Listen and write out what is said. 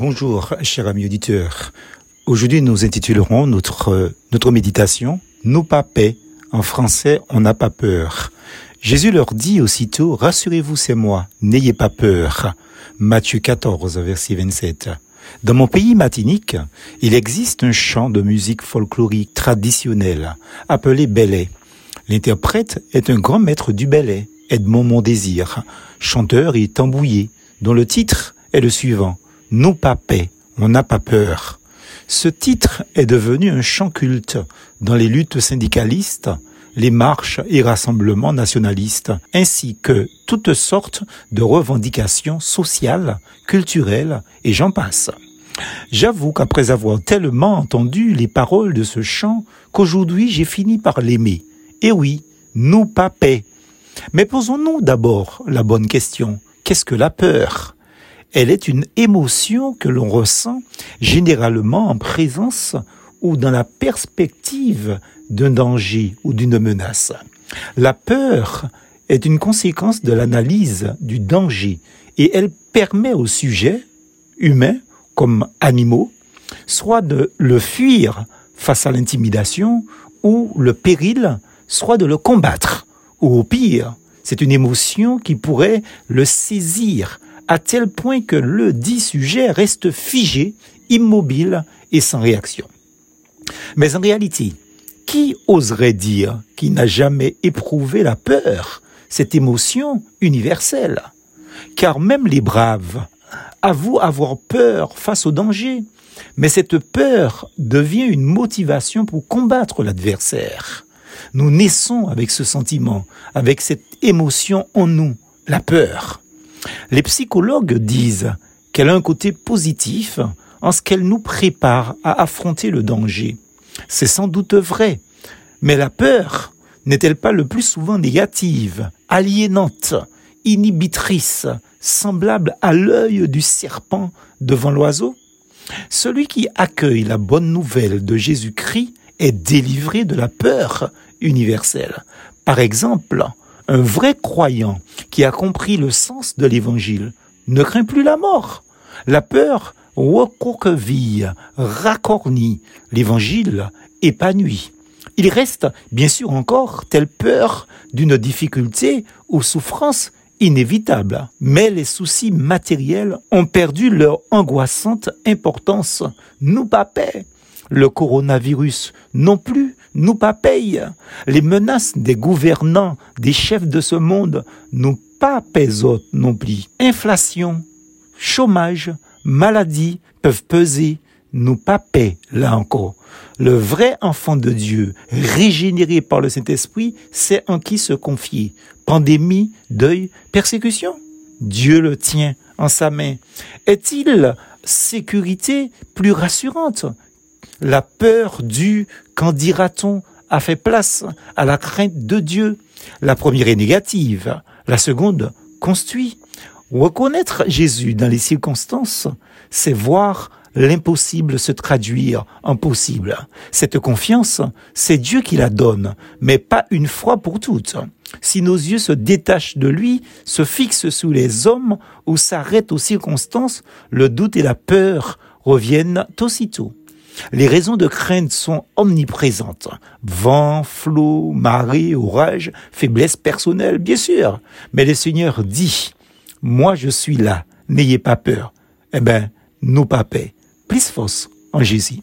Bonjour, cher ami auditeur. Aujourd'hui, nous intitulerons notre, notre méditation Nous pas paix. En français, on n'a pas peur. Jésus leur dit aussitôt, Rassurez-vous, c'est moi, n'ayez pas peur. Matthieu 14, verset 27. Dans mon pays matinique, il existe un chant de musique folklorique traditionnelle appelé belay. L'interprète est un grand maître du belay, Edmond Mondésir, chanteur et tambouillé, dont le titre est le suivant. Nous pas paix, on n'a pas peur. Ce titre est devenu un chant culte dans les luttes syndicalistes, les marches et rassemblements nationalistes, ainsi que toutes sortes de revendications sociales, culturelles et j'en passe. J'avoue qu'après avoir tellement entendu les paroles de ce chant, qu'aujourd'hui j'ai fini par l'aimer. Et oui, nous pas paix. Mais posons-nous d'abord la bonne question. Qu'est-ce que la peur? Elle est une émotion que l'on ressent généralement en présence ou dans la perspective d'un danger ou d'une menace. La peur est une conséquence de l'analyse du danger et elle permet au sujet, humain comme animaux, soit de le fuir face à l'intimidation ou le péril, soit de le combattre, ou au pire, c'est une émotion qui pourrait le saisir à tel point que le dit sujet reste figé, immobile et sans réaction. Mais en réalité, qui oserait dire qu'il n'a jamais éprouvé la peur, cette émotion universelle? Car même les braves avouent avoir peur face au danger, mais cette peur devient une motivation pour combattre l'adversaire. Nous naissons avec ce sentiment, avec cette émotion en nous, la peur. Les psychologues disent qu'elle a un côté positif en ce qu'elle nous prépare à affronter le danger. C'est sans doute vrai, mais la peur n'est-elle pas le plus souvent négative, aliénante, inhibitrice, semblable à l'œil du serpent devant l'oiseau? Celui qui accueille la bonne nouvelle de Jésus-Christ est délivré de la peur universelle. Par exemple, un vrai croyant qui a compris le sens de l'évangile ne craint plus la mort. La peur recoqueville, racornit l'évangile épanoui. Il reste bien sûr encore telle peur d'une difficulté ou souffrance inévitable, mais les soucis matériels ont perdu leur angoissante importance. Nous pas paix. Le coronavirus non plus nous pas paye. Les menaces des gouvernants, des chefs de ce monde nous pas pèsent non plus. Inflation, chômage, maladie peuvent peser, nous pas là encore. Le vrai enfant de Dieu, régénéré par le Saint-Esprit, c'est en qui se confier. Pandémie, deuil, persécution? Dieu le tient en sa main. Est-il sécurité plus rassurante La peur du qu'en dira-t-on a fait place à la crainte de Dieu. La première est négative, la seconde construit. Reconnaître Jésus dans les circonstances, c'est voir l'impossible se traduire en possible. Cette confiance, c'est Dieu qui la donne, mais pas une fois pour toutes. Si nos yeux se détachent de lui, se fixent sous les hommes ou s'arrêtent aux circonstances, le doute et la peur reviennent aussitôt. Les raisons de crainte sont omniprésentes. Vent, flot, marée, orage, faiblesse personnelle, bien sûr. Mais le Seigneur dit, moi je suis là, n'ayez pas peur. Eh ben, nous pas paix. Plus force en Jésus.